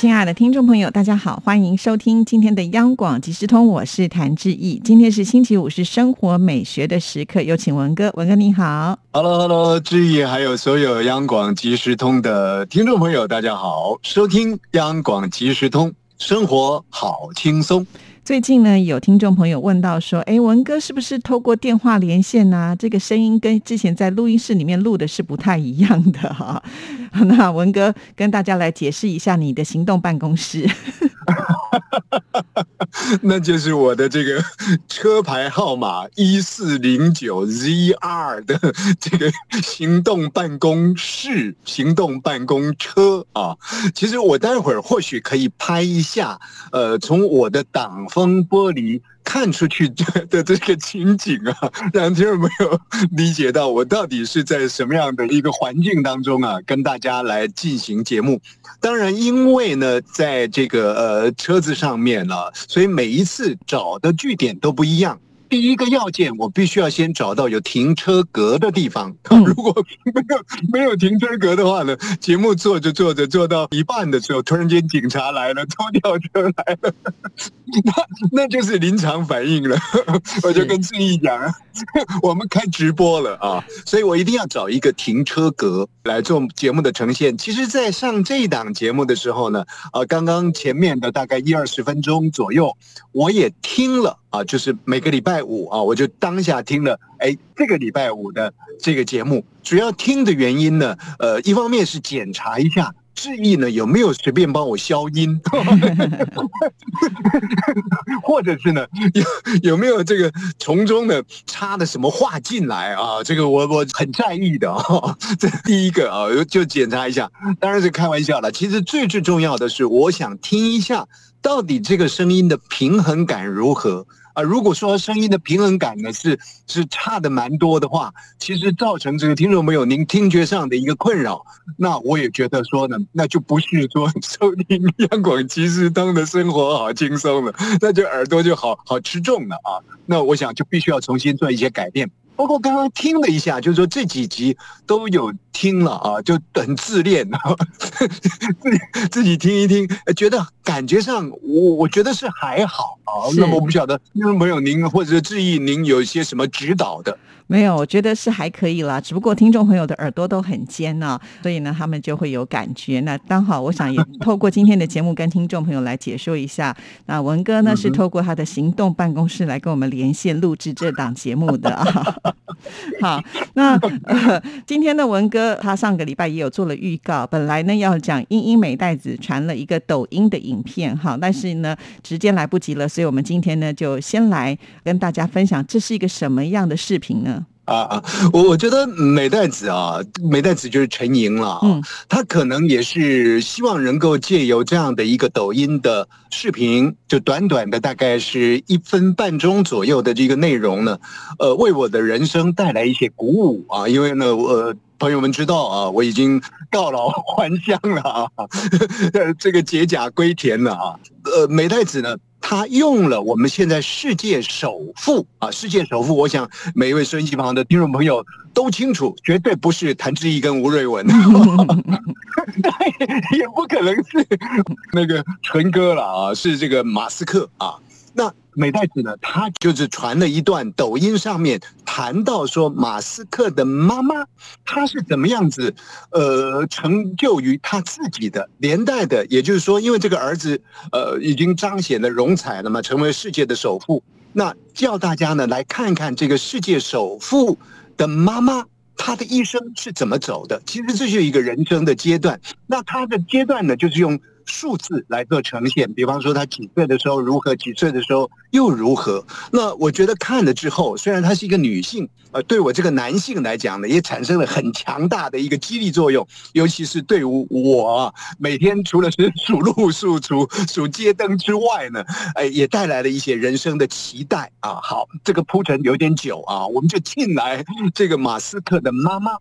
亲爱的听众朋友，大家好，欢迎收听今天的央广即时通，我是谭志毅。今天是星期五，是生活美学的时刻，有请文哥。文哥你好，Hello，Hello，志毅，还有所有央广即时通的听众朋友，大家好，收听央广即时通，生活好轻松。最近呢，有听众朋友问到说：“哎，文哥是不是透过电话连线呢？这个声音跟之前在录音室里面录的是不太一样的哈。” 那文哥跟大家来解释一下你的行动办公室。那就是我的这个车牌号码一四零九 ZR 的 这个行动办公室、行动办公车啊。其实我待会儿或许可以拍一下，呃，从我的挡风玻璃。看出去 的这个情景啊，让听众朋友理解到我到底是在什么样的一个环境当中啊，跟大家来进行节目。当然，因为呢，在这个呃车子上面了，所以每一次找的据点都不一样。第一个要件，我必须要先找到有停车格的地方。如果没有没有停车格的话呢，节目做着做着做到一半的时候，突然间警察来了，拖吊车来了，那那就是临场反应了。我就跟志毅讲，我们开直播了啊，所以我一定要找一个停车格来做节目的呈现。其实，在上这一档节目的时候呢，啊，刚刚前面的大概一二十分钟左右，我也听了。啊，就是每个礼拜五啊，我就当下听了，哎，这个礼拜五的这个节目，主要听的原因呢，呃，一方面是检查一下。示意呢？有没有随便帮我消音？或者是呢？有有没有这个从中呢插的什么话进来啊？这个我我很在意的啊。这第一个啊，就检查一下。当然是开玩笑了。其实最最重要的是，我想听一下到底这个声音的平衡感如何。啊，如果说声音的平衡感呢是是差的蛮多的话，其实造成这个听众朋友您听觉上的一个困扰，那我也觉得说呢，那就不是说收听央广即时通的生活好轻松了，那就耳朵就好好吃重了啊。那我想就必须要重新做一些改变。包括刚刚听了一下，就是说这几集都有听了啊，就很自恋，自己自己听一听，觉得感觉上我我觉得是还好啊。那么我不晓得听众朋友您或者质疑您有一些什么指导的。没有，我觉得是还可以啦。只不过听众朋友的耳朵都很尖呢，所以呢，他们就会有感觉。那刚好，我想也透过今天的节目跟听众朋友来解说一下。那文哥呢是透过他的行动办公室来跟我们连线录制这档节目的啊。好，那今天的文哥他上个礼拜也有做了预告，本来呢要讲英英美袋子传了一个抖音的影影片哈，但是呢时间来不及了，所以我们今天呢就先来跟大家分享这是一个什么样的视频呢？啊啊！我我觉得美代子啊，美代子就是陈莹了。嗯，他可能也是希望能够借由这样的一个抖音的视频，就短短的大概是一分半钟左右的这个内容呢，呃，为我的人生带来一些鼓舞啊。因为呢，我朋友们知道啊，我已经告老还乡了啊，这个解甲归田了啊。呃，美代子呢？他用了我们现在世界首富啊，世界首富，我想每一位收音机旁的听众朋友都清楚，绝对不是谭志毅跟吴瑞文，也不可能是那个纯哥了啊，是这个马斯克啊。那美代子呢？他就是传了一段抖音上面谈到说，马斯克的妈妈她是怎么样子，呃，成就于他自己的连带的，也就是说，因为这个儿子呃已经彰显了荣彩了嘛，成为世界的首富。那叫大家呢来看看这个世界首富的妈妈，她的一生是怎么走的。其实这是一个人生的阶段。那她的阶段呢，就是用。数字来做呈现，比方说他几岁的时候如何，几岁的时候又如何。那我觉得看了之后，虽然她是一个女性，呃，对我这个男性来讲呢，也产生了很强大的一个激励作用。尤其是对于我每天除了是数路数数数街灯之外呢，哎，也带来了一些人生的期待啊。好，这个铺陈有点久啊，我们就进来这个马斯克的妈妈。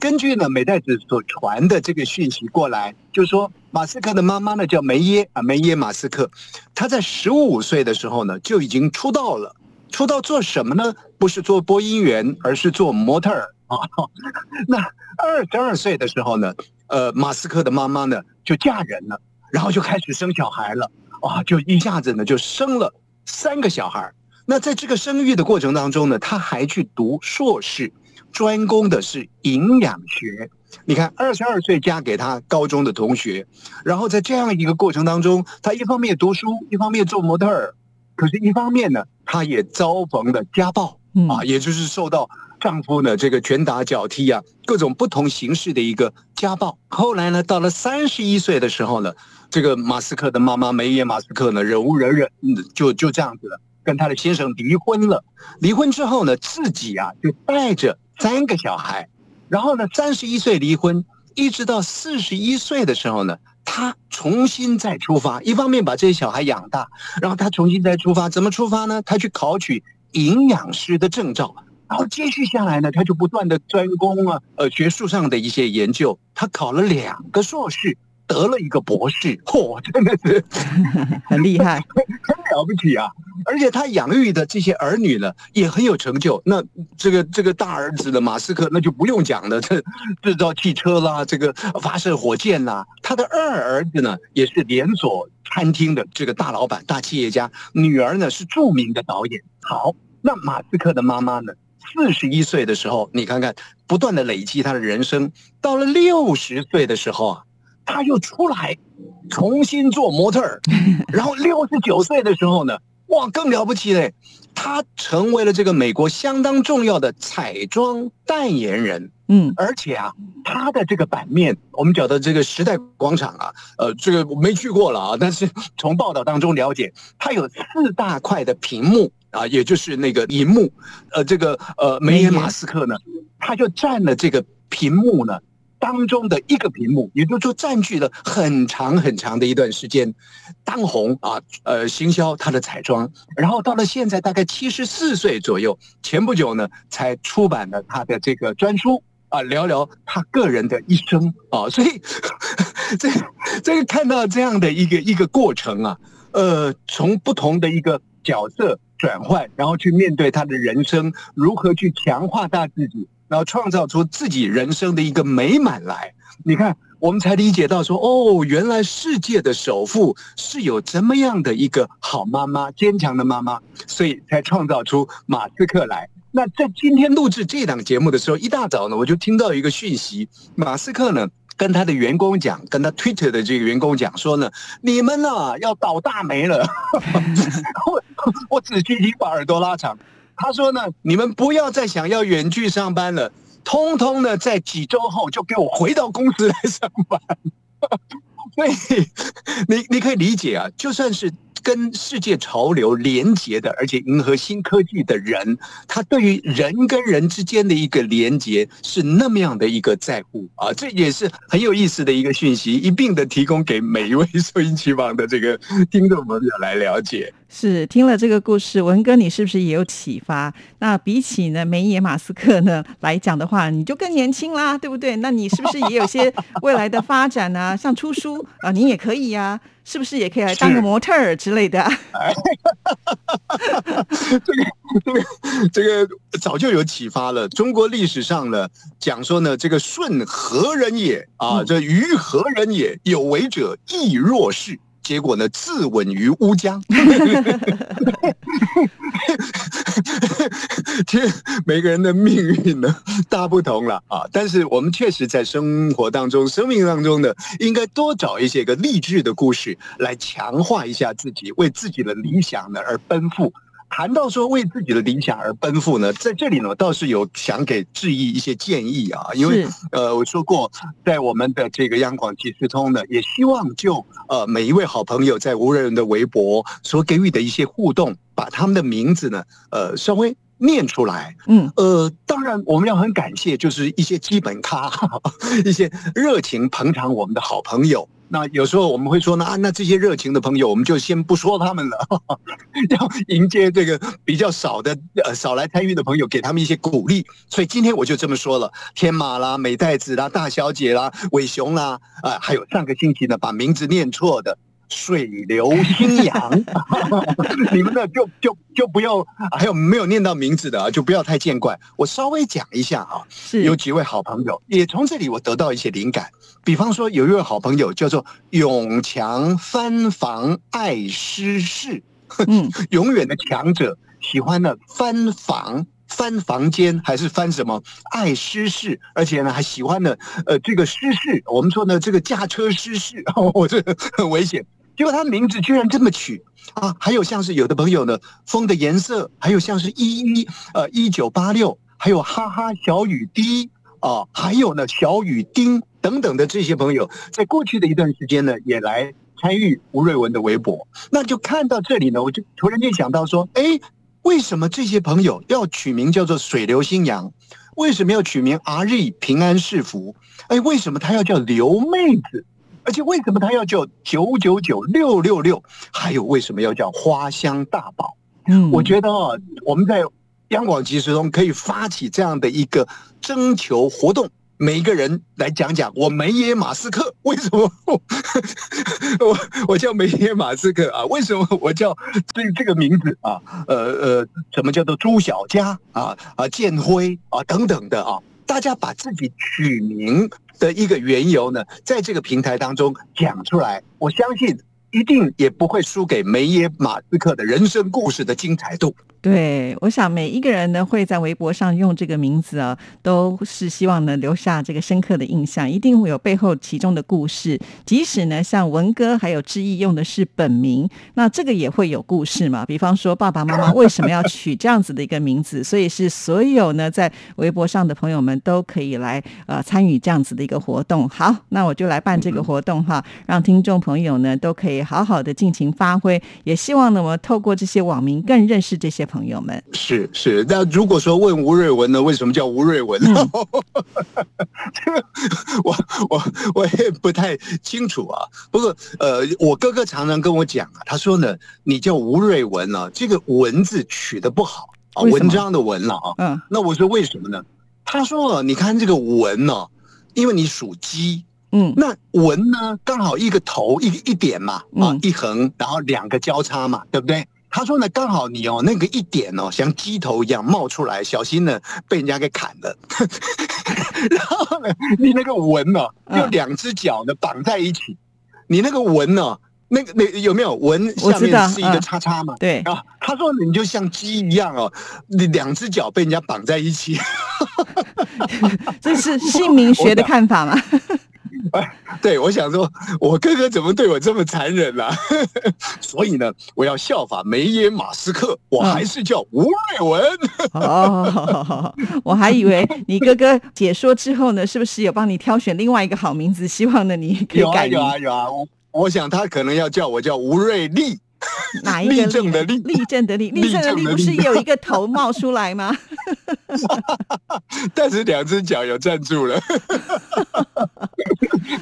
根据呢美代子所传的这个讯息过来，就是说马斯克的妈妈呢叫梅耶啊，梅耶马斯克，他在十五岁的时候呢就已经出道了。出道做什么呢？不是做播音员，而是做模特儿啊。那二十二岁的时候呢，呃，马斯克的妈妈呢就嫁人了，然后就开始生小孩了啊，就一下子呢就生了三个小孩。那在这个生育的过程当中呢，他还去读硕士。专攻的是营养学，你看，二十二岁嫁给他高中的同学，然后在这样一个过程当中，他一方面读书，一方面做模特儿，可是，一方面呢，他也遭逢了家暴啊，也就是受到丈夫呢这个拳打脚踢啊，各种不同形式的一个家暴。后来呢，到了三十一岁的时候呢，这个马斯克的妈妈梅耶马斯克呢，忍无忍忍，就就这样子了，跟她的先生离婚了。离婚之后呢，自己啊就带着。三个小孩，然后呢，三十一岁离婚，一直到四十一岁的时候呢，他重新再出发。一方面把这些小孩养大，然后他重新再出发。怎么出发呢？他去考取营养师的证照，然后接续下来呢，他就不断的专攻啊，呃，学术上的一些研究。他考了两个硕士。得了一个博士，嚯，真的是 很厉害，很了不起啊！而且他养育的这些儿女呢，也很有成就。那这个这个大儿子的马斯克，那就不用讲了，这制造汽车啦，这个发射火箭啦。他的二儿子呢，也是连锁餐厅的这个大老板、大企业家。女儿呢，是著名的导演。好，那马斯克的妈妈呢，四十一岁的时候，你看看，不断的累积他的人生，到了六十岁的时候啊。他又出来重新做模特儿，然后六十九岁的时候呢，哇，更了不起嘞！他成为了这个美国相当重要的彩妆代言人。嗯，而且啊，他的这个版面，我们讲的这个时代广场啊，呃，这个我没去过了啊，但是从报道当中了解，它有四大块的屏幕啊，也就是那个荧幕，呃，这个呃，梅耶马斯克呢，他就占了这个屏幕呢。当中的一个屏幕，也就是说占据了很长很长的一段时间，当红啊，呃，行销他的彩妆，然后到了现在大概七十四岁左右，前不久呢才出版了他的这个专书啊，聊聊他个人的一生啊，所以 这这个看到这样的一个一个过程啊，呃，从不同的一个角色转换，然后去面对他的人生，如何去强化他自己。然后创造出自己人生的一个美满来，你看，我们才理解到说，哦，原来世界的首富是有这么样的一个好妈妈，坚强的妈妈，所以才创造出马斯克来。那在今天录制这档节目的时候，一大早呢，我就听到一个讯息，马斯克呢跟他的员工讲，跟他 Twitter 的这个员工讲说呢，你们呢要倒大霉了。我我仔细听，把耳朵拉长。他说呢，你们不要再想要远距上班了，通通呢在几周后就给我回到公司来上班。所以你你可以理解啊，就算是。跟世界潮流连接的，而且迎合新科技的人，他对于人跟人之间的一个连接是那么样的一个在乎啊，这也是很有意思的一个讯息，一并的提供给每一位 收音机旁的这个听众朋友来了解。是听了这个故事，文哥，你是不是也有启发？那比起呢梅耶马斯克呢来讲的话，你就更年轻啦，对不对？那你是不是也有些未来的发展呢？像出书啊，你也可以呀。是不是也可以来当个模特儿之类的？这个这个这个早就有启发了。中国历史上呢，讲说呢，这个舜何人也啊？这于何人也？有为者亦若是。结果呢，自刎于乌江。其实每个人的命运呢大不同了啊，但是我们确实在生活当中、生命当中呢，应该多找一些个励志的故事来强化一下自己，为自己的理想呢而奔赴。谈到说为自己的理想而奔赴呢，在这里呢倒是有想给志毅一些建议啊，因为呃我说过，在我们的这个央广即时通呢，也希望就呃每一位好朋友在无人的微博所给予的一些互动，把他们的名字呢呃稍微念出来。嗯，呃，当然我们要很感谢，就是一些基本咖，一些热情捧场我们的好朋友。那有时候我们会说呢啊，那这些热情的朋友，我们就先不说他们了，要迎接这个比较少的呃少来参与的朋友，给他们一些鼓励。所以今天我就这么说了，天马啦、美代子啦、大小姐啦、伟雄啦，啊，还有上个星期呢把名字念错的。水流新阳，你们呢就就就不要，还有没有念到名字的啊，就不要太见怪。我稍微讲一下啊，是，有几位好朋友也从这里我得到一些灵感。比方说有一位好朋友叫做永强翻房爱诗事，嗯，永远的强者，喜欢呢翻房。翻房间还是翻什么？爱失事，而且呢还喜欢呢。呃，这个失事，我们说呢这个驾车失事，我 这很危险。结果他名字居然这么取啊！还有像是有的朋友呢，风的颜色，还有像是一一呃一九八六，还有哈哈小雨滴啊，还有呢小雨丁等等的这些朋友，在过去的一段时间呢，也来参与吴瑞文的微博。那就看到这里呢，我就突然间想到说，哎。为什么这些朋友要取名叫做水流新阳？为什么要取名阿瑞平安是福？哎，为什么他要叫刘妹子？而且为什么他要叫九九九六六六？还有为什么要叫花香大宝？嗯，我觉得啊，我们在央广即时中可以发起这样的一个征求活动。每一个人来讲讲，我梅耶马斯克为什么 我我叫梅耶马斯克啊？为什么我叫这这个名字啊？呃呃，什么叫做朱小佳啊啊建辉啊等等的啊？大家把自己取名的一个缘由呢，在这个平台当中讲出来，我相信一定也不会输给梅耶马斯克的人生故事的精彩度。对，我想每一个人呢会在微博上用这个名字啊，都是希望能留下这个深刻的印象，一定会有背后其中的故事。即使呢像文哥还有志毅用的是本名，那这个也会有故事嘛。比方说爸爸妈妈为什么要取这样子的一个名字，所以是所有呢在微博上的朋友们都可以来呃参与这样子的一个活动。好，那我就来办这个活动哈，让听众朋友呢都可以好好的尽情发挥。也希望呢我透过这些网民更认识这些。朋友们是是，那如果说问吴瑞文呢，为什么叫吴瑞文？这个 我我我也不太清楚啊。不过呃，我哥哥常常跟我讲啊，他说呢，你叫吴瑞文呢，这个文字取得不好啊，文章的文了啊。嗯，那我说为什么呢？他说，你看这个文呢，因为你属鸡，嗯，那文呢刚好一个头一一点嘛，啊，一横，然后两个交叉嘛，对不对？他说呢，刚好你哦，那个一点哦，像鸡头一样冒出来，小心呢被人家给砍了。然后呢，你那个纹呢，用两只脚呢绑在一起，你那个纹呢，那个那有没有纹下面是一个叉叉嘛？对啊，他说你就像鸡一样哦，你两只脚被人家绑在一起。这是姓名学的看法吗？哎，对，我想说，我哥哥怎么对我这么残忍呢？所以呢，我要效法梅耶马斯克，我还是叫吴瑞文。哦，我还以为你哥哥解说之后呢，是不是有帮你挑选另外一个好名字？希望呢，你可以改有啊有啊，我我想他可能要叫我叫吴瑞利。哪一个立正的立？立正的立，立正的立不是有一个头冒出来吗？但是两只脚有站住了。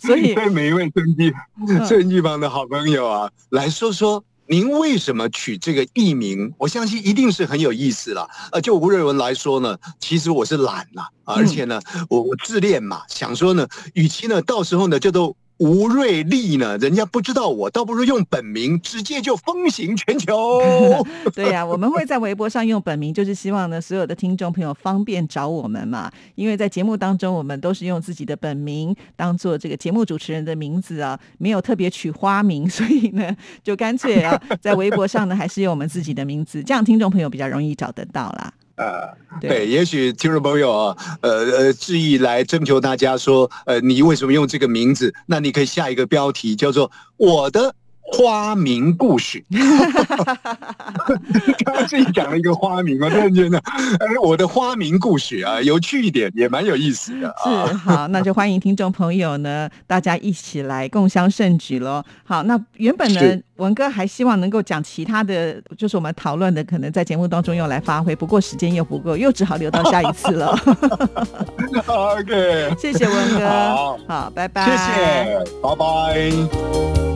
所以，对每一位孙继孙继芳的好朋友啊，来说说您为什么取这个艺名？我相信一定是很有意思了。呃，就吴瑞文来说呢，其实我是懒呐，而且呢，我我自恋嘛，想说呢，与其呢，到时候呢，就都。吴瑞丽呢？人家不知道我，倒不如用本名，直接就风行全球。对呀，我们会在微博上用本名，就是希望呢，所有的听众朋友方便找我们嘛。因为在节目当中，我们都是用自己的本名当做这个节目主持人的名字啊，没有特别取花名，所以呢，就干脆啊，在微博上呢，还是用我们自己的名字，这样听众朋友比较容易找得到啦。呃，对，也许听众朋友啊，呃呃，质疑来征求大家说，呃，你为什么用这个名字？那你可以下一个标题叫做“我的花名故事。刚刚自己讲了一个花名，我突然觉得，哎，我的花名故事啊，有趣一点，也蛮有意思的。是好，那就欢迎听众朋友呢，大家一起来共襄盛举喽。好，那原本呢，文哥还希望能够讲其他的，就是我们讨论的，可能在节目当中用来发挥，不过时间又不够，又只好留到下一次了。OK，谢谢文哥，好，好，拜拜，谢谢，拜拜。